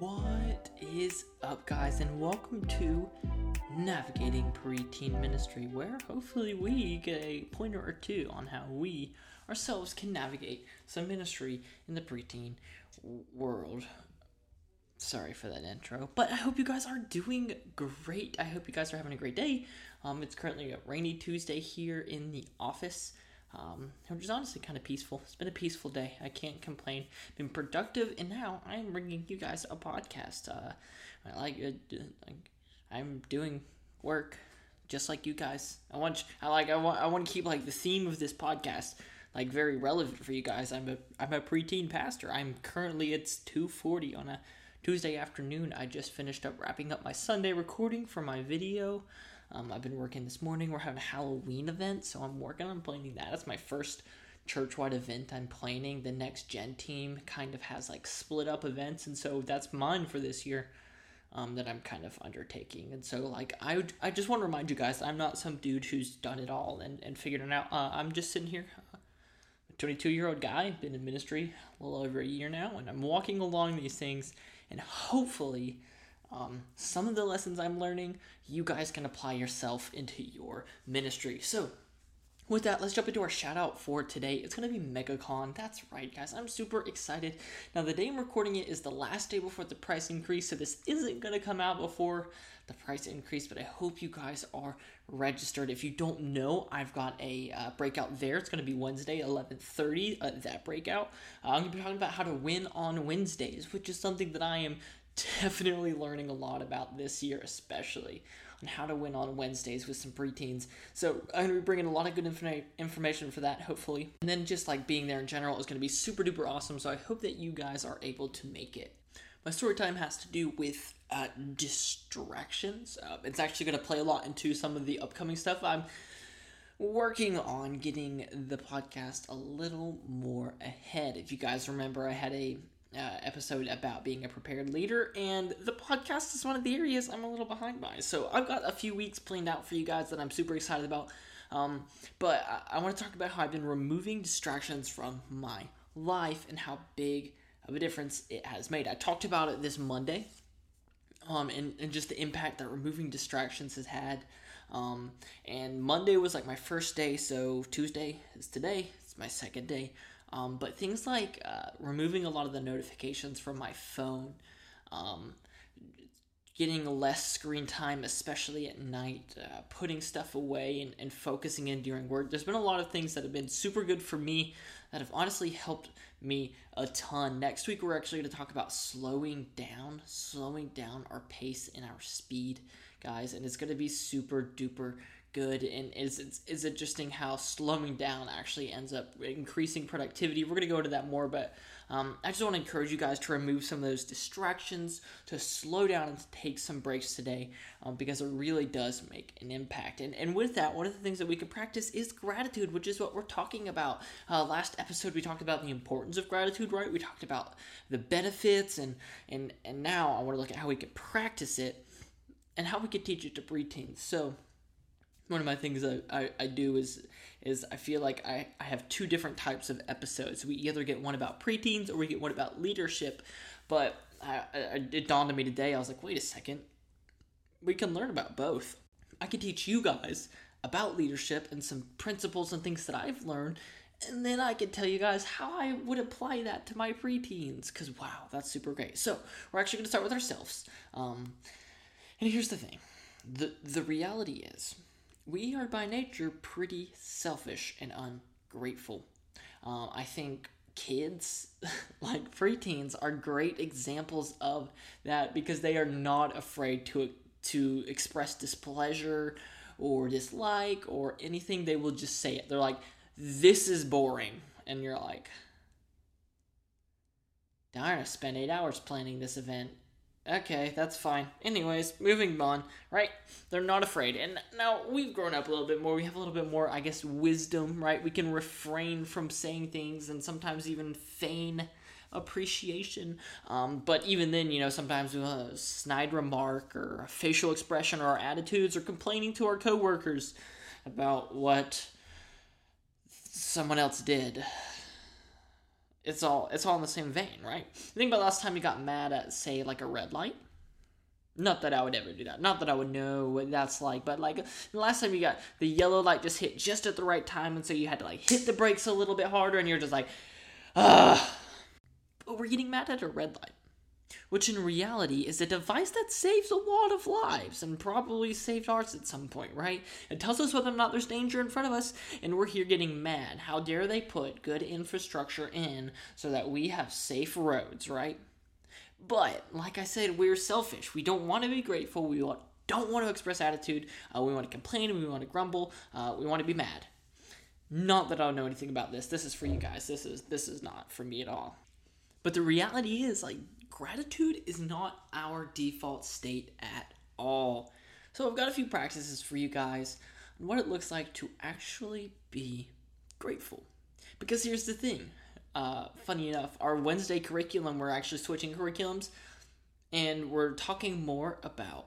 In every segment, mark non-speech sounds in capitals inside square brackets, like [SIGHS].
What is up, guys, and welcome to Navigating Preteen Ministry, where hopefully we get a pointer or two on how we ourselves can navigate some ministry in the preteen world. Sorry for that intro, but I hope you guys are doing great. I hope you guys are having a great day. Um, it's currently a rainy Tuesday here in the office um, which is honestly kind of peaceful. It's been a peaceful day. I can't complain. Been productive, and now I'm bringing you guys a podcast. Uh, I like, uh, I'm doing work just like you guys. I want, I like, I want, I want to keep like the theme of this podcast like very relevant for you guys. I'm a, I'm a preteen pastor. I'm currently it's two forty on a Tuesday afternoon. I just finished up wrapping up my Sunday recording for my video. Um, I've been working this morning. We're having a Halloween event, so I'm working on planning that. That's my first church-wide event I'm planning. The next gen team kind of has like split up events, and so that's mine for this year. Um, that I'm kind of undertaking. And so, like, I, I just want to remind you guys, I'm not some dude who's done it all and, and figured it out. Uh, I'm just sitting here, uh, a 22 year old guy, been in ministry a little over a year now, and I'm walking along these things, and hopefully, um, some of the lessons I'm learning, you guys can apply yourself into your ministry. So, with that, let's jump into our shout out for today. It's going to be MegaCon. That's right, guys. I'm super excited. Now, the day I'm recording it is the last day before the price increase, so this isn't going to come out before the price increase, but I hope you guys are registered. If you don't know, I've got a uh, breakout there. It's going to be Wednesday, 11:30. Uh, that breakout. Uh, I'm going to be talking about how to win on Wednesdays, which is something that I am definitely learning a lot about this year, especially on how to win on Wednesdays with some preteens. So I'm to be bringing a lot of good informa- information for that, hopefully. And then just like being there in general is to be super duper awesome. So I hope that you guys are able to make it. My story time has to do with uh, distractions. Uh, it's actually to play a lot into some of the upcoming stuff. I'm working on getting the podcast a little more ahead. If you guys remember, I had a uh, episode about being a prepared leader, and the podcast is one of the areas I'm a little behind by. So I've got a few weeks planned out for you guys that I'm super excited about. Um, but I, I want to talk about how I've been removing distractions from my life and how big of a difference it has made. I talked about it this Monday, um, and, and just the impact that removing distractions has had. Um, and Monday was like my first day, so Tuesday is today. It's my second day. Um, but things like uh, removing a lot of the notifications from my phone, um, getting less screen time, especially at night, uh, putting stuff away and, and focusing in during work. There's been a lot of things that have been super good for me that have honestly helped me a ton. Next week, we're actually going to talk about slowing down, slowing down our pace and our speed, guys, and it's going to be super duper good and it's, it's, it's interesting how slowing down actually ends up increasing productivity. We're going to go into that more but um, i just want to encourage you guys to remove some of those distractions to slow down and to take some breaks today um, because it really does make an impact. And, and with that one of the things that we can practice is gratitude which is what we're talking about. Uh, last episode we talked about the importance of gratitude right? We talked about the benefits and and and now i want to look at how we can practice it and how we can teach it to preteens. So one of my things I, I, I, do is is I feel like I, I have two different types of episodes. We either get one about preteens or we get one about leadership. But I, I, it dawned on me today. I was like, wait a second, we can learn about both. I can teach you guys about leadership and some principles and things that I've learned, and then I can tell you guys how I would apply that to my preteens. Because wow, that's super great. So we're actually going to start with ourselves. Um, and here's the thing: the the reality is we are by nature pretty selfish and ungrateful. Uh, I think kids, [LAUGHS] like preteens, are great examples of that because they are not afraid to to express displeasure or dislike or anything. They will just say it. They're like, "This is boring," and you're like, "Darn, I spent eight hours planning this event." Okay, that's fine. Anyways, moving on, right? They're not afraid. And now we've grown up a little bit more. We have a little bit more, I guess, wisdom, right? We can refrain from saying things and sometimes even feign appreciation. Um, but even then, you know, sometimes we a snide remark or a facial expression or our attitudes or complaining to our coworkers about what someone else did it's all it's all in the same vein, right? Think about last time you got mad at say like a red light. Not that I would ever do that. Not that I would know what that's like, but like the last time you got the yellow light just hit just at the right time, and so you had to like hit the brakes a little bit harder, and you're just like, ah. But we're getting mad at a red light which in reality is a device that saves a lot of lives and probably saved ours at some point, right? It tells us whether or not there's danger in front of us, and we're here getting mad. How dare they put good infrastructure in so that we have safe roads, right? But, like I said, we're selfish. We don't want to be grateful. We don't want to express attitude. Uh, we want to complain. We want to grumble. Uh, we want to be mad. Not that I don't know anything about this. This is for you guys. This is this is not for me at all. But the reality is, like, gratitude is not our default state at all. So I've got a few practices for you guys on what it looks like to actually be grateful. Because here's the thing. Uh, funny enough, our Wednesday curriculum, we're actually switching curriculums and we're talking more about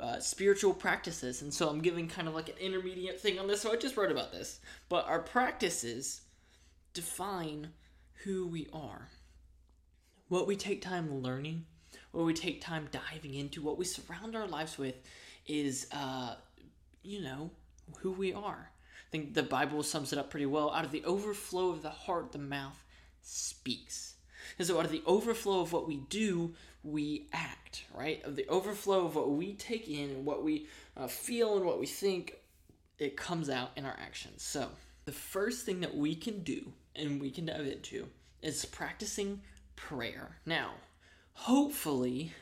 uh, spiritual practices. And so I'm giving kind of like an intermediate thing on this. So I just wrote about this. But our practices define who we are what we take time learning, what we take time diving into, what we surround our lives with is, uh, you know, who we are. I think the Bible sums it up pretty well. Out of the overflow of the heart, the mouth speaks. And so, out of the overflow of what we do, we act, right? Of the overflow of what we take in and what we uh, feel and what we think, it comes out in our actions. So, the first thing that we can do and we can dive into is practicing prayer. Now, hopefully,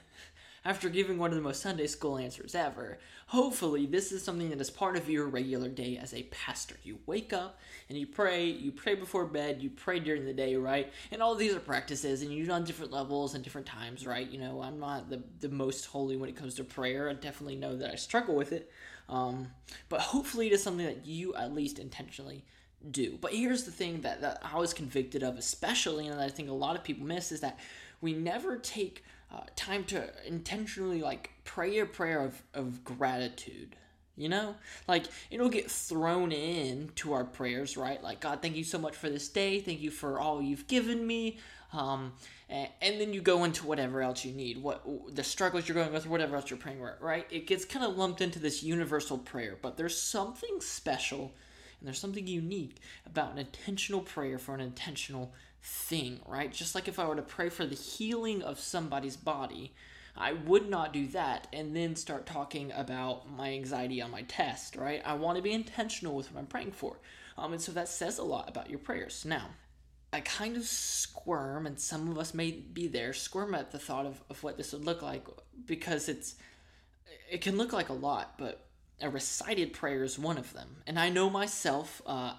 after giving one of the most Sunday school answers ever, hopefully this is something that is part of your regular day as a pastor. You wake up and you pray, you pray before bed, you pray during the day, right? And all these are practices and you do on different levels and different times, right? You know, I'm not the, the most holy when it comes to prayer. I definitely know that I struggle with it. Um, but hopefully it is something that you at least intentionally do. But here's the thing that, that I was convicted of, especially, and I think a lot of people miss, is that we never take uh, time to intentionally like pray a prayer of, of gratitude. You know, like it'll get thrown in to our prayers, right? Like, God, thank you so much for this day. Thank you for all you've given me. Um, and, and then you go into whatever else you need, what the struggles you're going with, whatever else you're praying, right? It gets kind of lumped into this universal prayer, but there's something special and there's something unique about an intentional prayer for an intentional thing, right? Just like if I were to pray for the healing of somebody's body, I would not do that and then start talking about my anxiety on my test, right? I want to be intentional with what I'm praying for. Um, and so that says a lot about your prayers. Now, I kind of squirm, and some of us may be there, squirm at the thought of, of what this would look like because it's it can look like a lot, but a recited prayer is one of them. And I know myself, uh,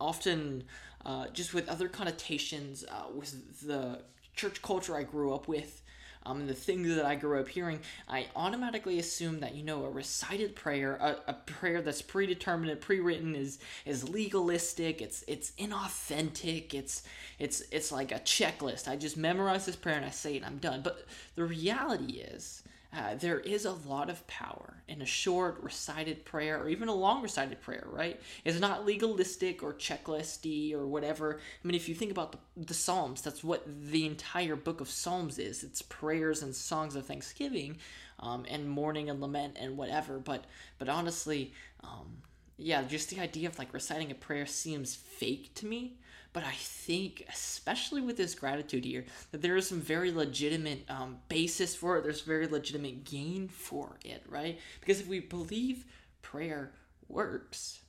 often uh, just with other connotations, uh, with the church culture I grew up with, um, and the things that I grew up hearing, I automatically assume that you know a recited prayer, a, a prayer that's predetermined, pre-written, is is legalistic. It's it's inauthentic. It's it's it's like a checklist. I just memorize this prayer and I say it. I'm done. But the reality is uh, there is a lot of power in a short recited prayer or even a long recited prayer, right? It's not legalistic or checklisty or whatever. I mean, if you think about the, the Psalms, that's what the entire book of Psalms is. It's prayers and songs of thanksgiving um, and mourning and lament and whatever. But but honestly, um, yeah, just the idea of like reciting a prayer seems fake to me. But I think, especially with this gratitude here, that there is some very legitimate um, basis for it. There's very legitimate gain for it, right? Because if we believe prayer works,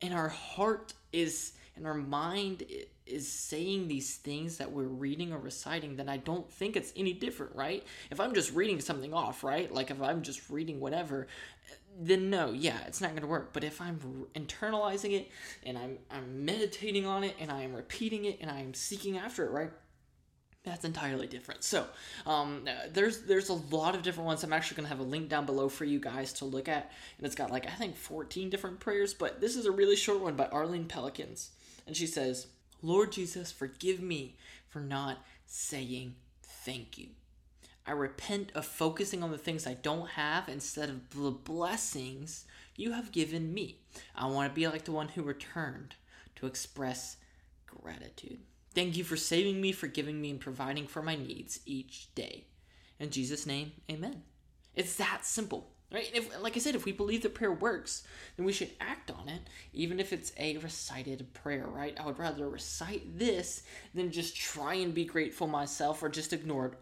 and our heart is, and our mind is saying these things that we're reading or reciting, then I don't think it's any different, right? If I'm just reading something off, right? Like if I'm just reading whatever, then no, yeah, it's not going to work. But if I'm internalizing it and I'm I'm meditating on it and I am repeating it and I am seeking after it, right? That's entirely different. So, um, there's there's a lot of different ones. I'm actually gonna have a link down below for you guys to look at, and it's got like I think 14 different prayers. But this is a really short one by Arlene Pellicane, and she says, "Lord Jesus, forgive me for not saying thank you." I repent of focusing on the things I don't have instead of the blessings you have given me. I want to be like the one who returned to express gratitude. Thank you for saving me, forgiving me, and providing for my needs each day. In Jesus' name, amen. It's that simple. Right? If, like I said, if we believe that prayer works, then we should act on it, even if it's a recited prayer, right? I would rather recite this than just try and be grateful myself or just ignore it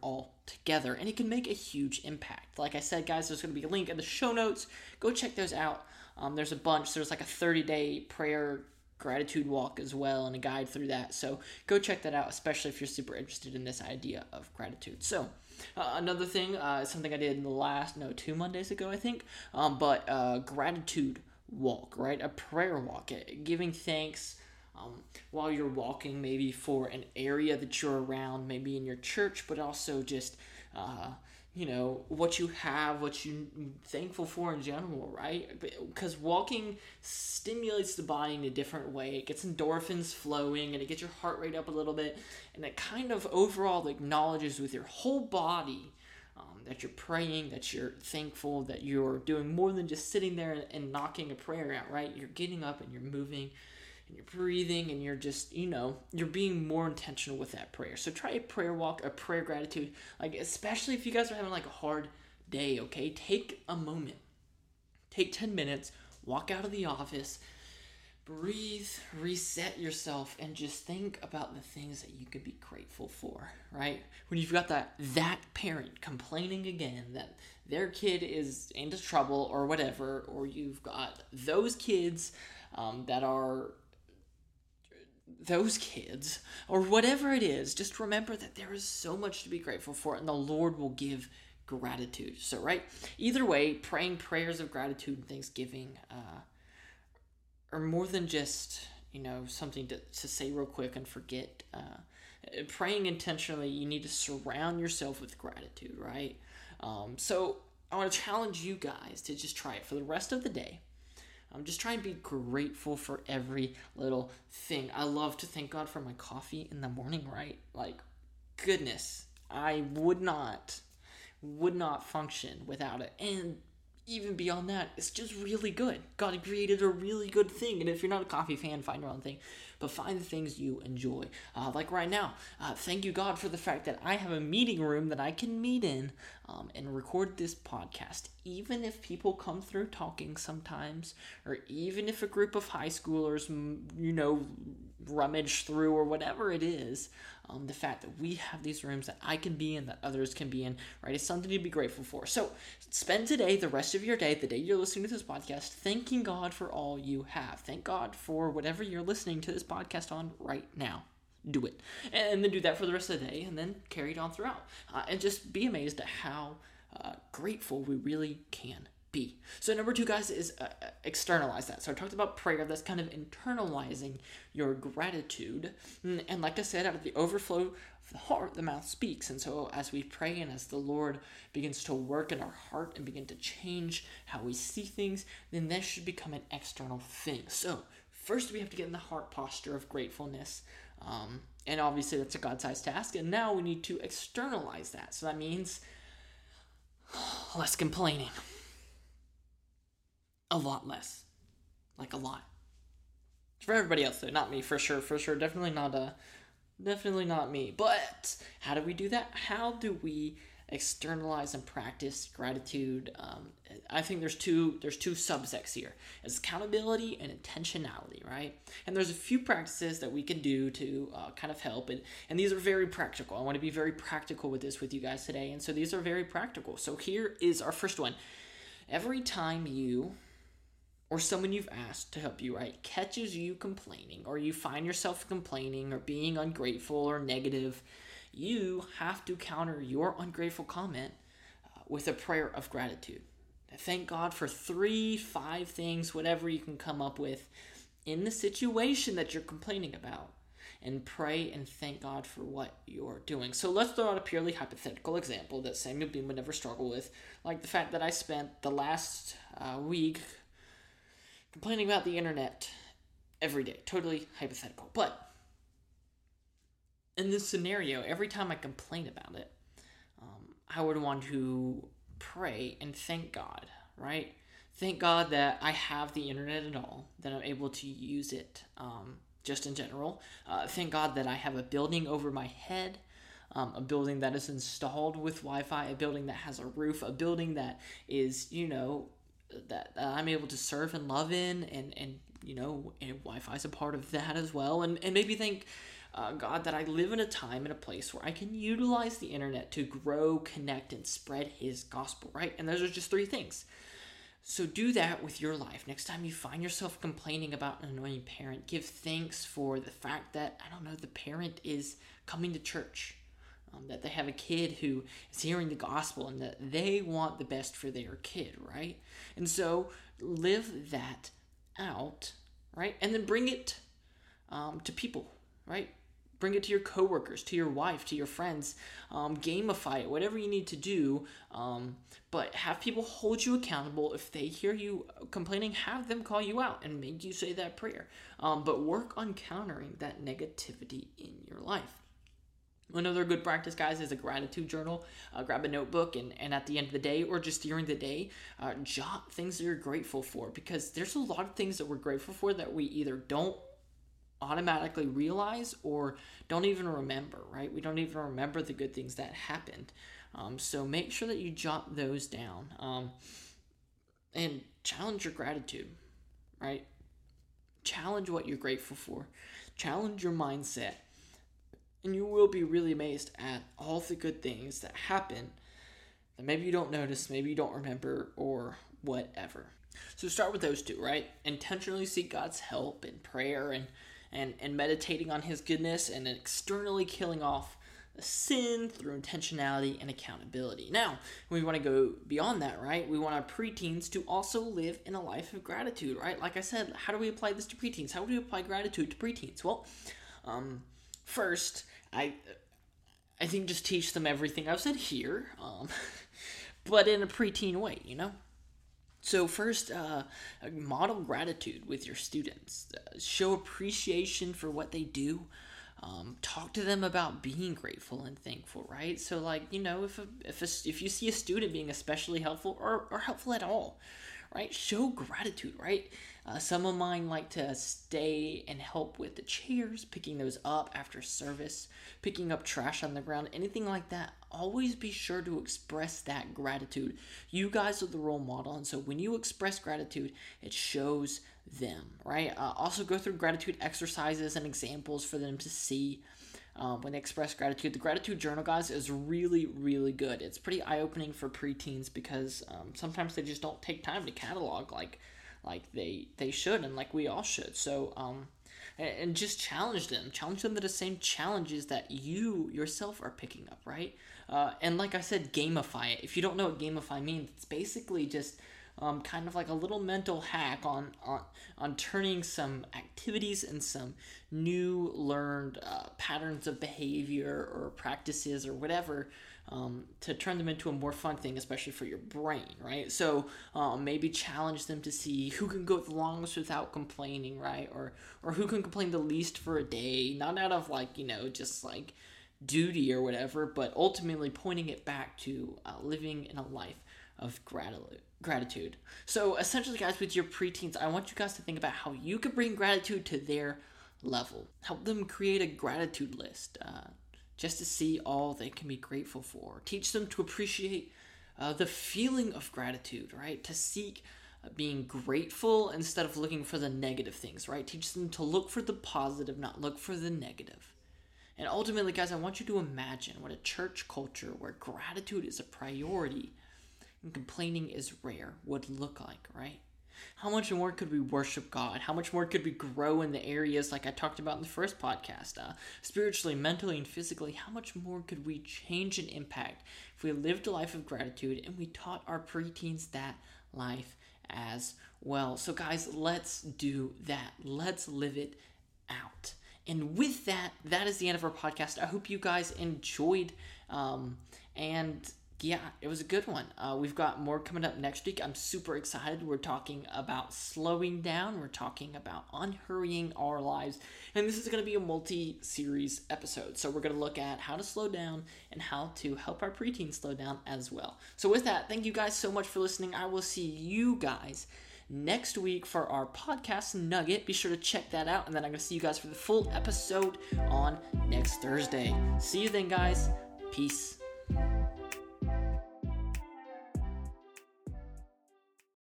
altogether. And it can make a huge impact. Like I said, guys, there's going to be a link in the show notes. Go check those out. Um, there's a bunch. There's like a 30 day prayer gratitude walk as well and a guide through that. So go check that out, especially if you're super interested in this idea of gratitude. So, uh, another thing, uh, something I did in the last, no, two Mondays ago, I think, um, but uh, gratitude walk, right? A prayer walk, eh, giving thanks um, while you're walking, maybe for an area that you're around, maybe in your church, but also just uh, you know what you have what you're thankful for in general right? Because walking stimulates the body in a different way. It gets endorphins flowing and it gets your heart rate up a little bit and it kind of overall acknowledges with your whole body um, that you're praying that you're thankful that you're doing more than just sitting there and, and knocking a prayer out right? You're getting up and you're moving and you're breathing and you're just, you know, you're being more intentional with that prayer. So try a prayer walk, a prayer gratitude. Like, especially if you guys are having like a hard day, okay? Take a moment. Take 10 minutes, walk out of the office, breathe, reset yourself, and just think about the things that you could be grateful for, right? When you've got that that parent complaining again that their kid is into trouble or whatever, or you've got those kids um, that are those kids or whatever it is, just remember that there is so much to be grateful for, and the Lord will give gratitude. So, right, either way, praying prayers of gratitude and thanksgiving uh, are more than just you know something to, to say real quick and forget. Uh, praying intentionally, you need to surround yourself with gratitude, right? Um, so, I want to challenge you guys to just try it for the rest of the day I'm just trying to be grateful for every little thing. I love to thank God for my coffee in the morning, right? Like, goodness, I would not, would not function without it. And even beyond that, it's just really good. God created a really good thing. And if you're not a coffee fan, find your own thing. But find the things you enjoy. Uh, like right now, uh, thank you, God, for the fact that I have a meeting room that I can meet in um, and record this podcast. Even if people come through talking sometimes, or even if a group of high schoolers, you know, rummage through or whatever it is, um, the fact that we have these rooms that I can be in, that others can be in, right, is something to be grateful for. So spend today, the rest of your day, the day you're listening to this podcast, thanking God for all you have. Thank God for whatever you're listening to this podcast on right now do it and then do that for the rest of the day and then carry it on throughout uh, and just be amazed at how uh, grateful we really can be. So number two, guys, is uh, externalize that. So I talked about prayer. That's kind of internalizing your gratitude, mm, and like I said, out of the overflow of the heart, the mouth speaks. And so as we pray and as the Lord begins to work in our heart and begin to change how we see things, then this should become an external thing. So first, we have to get in the heart posture of gratefulness. Um, and obviously, that's a God sized task. And now we need to externalize that. So that means [SIGHS] less complaining a lot less. Like a lot. For everybody else though, not me for sure, for sure. Definitely not uh definitely not me. But how do we do that? How do we externalize and practice gratitude? Um, I think there's two there's two subsects here. It's accountability and intentionality, right? And there's a few practices that we can do to uh, kind of help, and and these are very practical. I want to be very practical with this with you guys today, and so these are very practical. So here is our first one. Every time you or someone you've asked to help you, right, catches you complaining, or you find yourself complaining or being ungrateful or negative, you have to counter your ungrateful comment uh, with a prayer of gratitude. Thank God for three, five things, whatever you can come up with in the situation that you're complaining about. And pray and thank God for what you're doing. So let's throw out a purely hypothetical example that Samuel Beam would never struggle with, like the fact that I spent the last uh, week complaining about the internet every day. Totally hypothetical. But in this scenario, every time I complain about it, um, I would want to pray and thank God, right? Thank God that I have the internet at all, that I'm able to use it. Um, just in general. Uh, thank God that I have a building over my head. Um, a building that is installed with Wi-Fi, a building that has a roof, a building that is, you know, that I'm able to serve and love in, and and you know, and Wi-Fi is a part of that as well. And and maybe thank uh, God that I live in a time and a place where I can utilize the internet to grow, connect, and spread His gospel. Right, and those are just three things. So do that with your life. Next time you find yourself complaining about an annoying parent, give thanks for the fact that, I don't know, the parent is coming to church. Um, that they have a kid who is hearing the gospel and that they want the best for their kid, right? And so live that out, right? And then bring it um, to people, right? Bring it to your coworkers, to your wife, to your friends. Um, gamify it, whatever you need to do. Um, but have people hold you accountable. If they hear you complaining, have them call you out and make you say that prayer. Um, but work on countering that negativity in your life. Another good practice, guys, is a gratitude journal. Uh, grab a notebook and, and at the end of the day or just during the day, uh, jot things that you're grateful for because there's a lot of things that we're grateful for that we either don't automatically realize or don't even remember, right? We don't even remember the good things that happened. Um, so make sure that you jot those down um, and challenge your gratitude, right? Challenge what you're grateful for, challenge your mindset, and you will be really amazed at all the good things that happen that maybe you don't notice, maybe you don't remember, or whatever. So start with those two, right? Intentionally seek God's help in prayer and and, and meditating on his goodness and externally killing off sin through intentionality and accountability. Now, we want to go beyond that, right? We want our preteens to also live in a life of gratitude, right? Like I said, how do we apply this to preteens? How do we apply gratitude to preteens? Well, um, first, I I think just teach them everything I've said here, um, [LAUGHS] but in a preteen way, you know. So, first, uh, model gratitude with your students. Uh, show appreciation for what they do. Um, talk to them about being grateful and thankful, right? So, like, you know, if, a, if, a, if you see a student being especially helpful or, or helpful at all, right? Show gratitude, right? Uh, some of mine like to stay and help with the chairs, picking those up after service, picking up trash on the ground, anything like that. Always be sure to express that gratitude. You guys are the role model, and so when you express gratitude, it shows them, right? Uh, also, go through gratitude exercises and examples for them to see. Um, when they express gratitude. The gratitude journal, guys, is really, really good. It's pretty eye opening for preteens because um, sometimes they just don't take time to catalog like like they they should and like we all should. So um, and, just challenge them, challenge them to the same challenges that you yourself are picking up, right? Uh, and like I said, gamify it. If you don't know what gamify means, it's basically just um, kind of like a little mental hack on on, on turning some activities and some new learned uh, patterns of behavior or practices or whatever um, to turn them into a more fun thing, especially for your brain, right? So um, maybe challenge them to see who can go the longest without complaining, right? Or or who can complain the least for a day, not out of like you know just like duty or whatever, but ultimately pointing it back to uh, living in a life of gratitude gratitude. So essentially, guys, with your preteens, I want you guys to think about how you could bring gratitude to their level. Help them create a gratitude list uh, just to see all they can be grateful for. Teach them to appreciate uh, the feeling of gratitude, right? To seek uh, being grateful instead of looking for the negative things, right? Teach them to look for the positive, not look for the negative. And ultimately, guys, I want you to imagine what a church culture where gratitude is a priority and complaining is rare would look like, right? How much more could we worship God? How much more could we grow in the areas like I talked about in the first podcast, uh, spiritually, mentally, and physically? How much more could we change and impact if we lived a life of gratitude and we taught our preteens that life as well? So, guys, let's do that. Let's live it out. And with that, that is the end of our podcast. I hope you guys enjoyed. Um, and yeah, it was a good one. Uh, we've got more coming up next week. I'm super excited. We're talking about slowing down, we're talking about unhurrying our lives, and this is going to be a multi series episode. So, we're going to look at how to slow down and how to help our preteens slow down as well. So, with that, thank you guys so much for listening. I will see you guys next week for our podcast nugget. Be sure to check that out. And then I'm going to see you guys for the full episode on next Thursday. See you then, guys. Peace.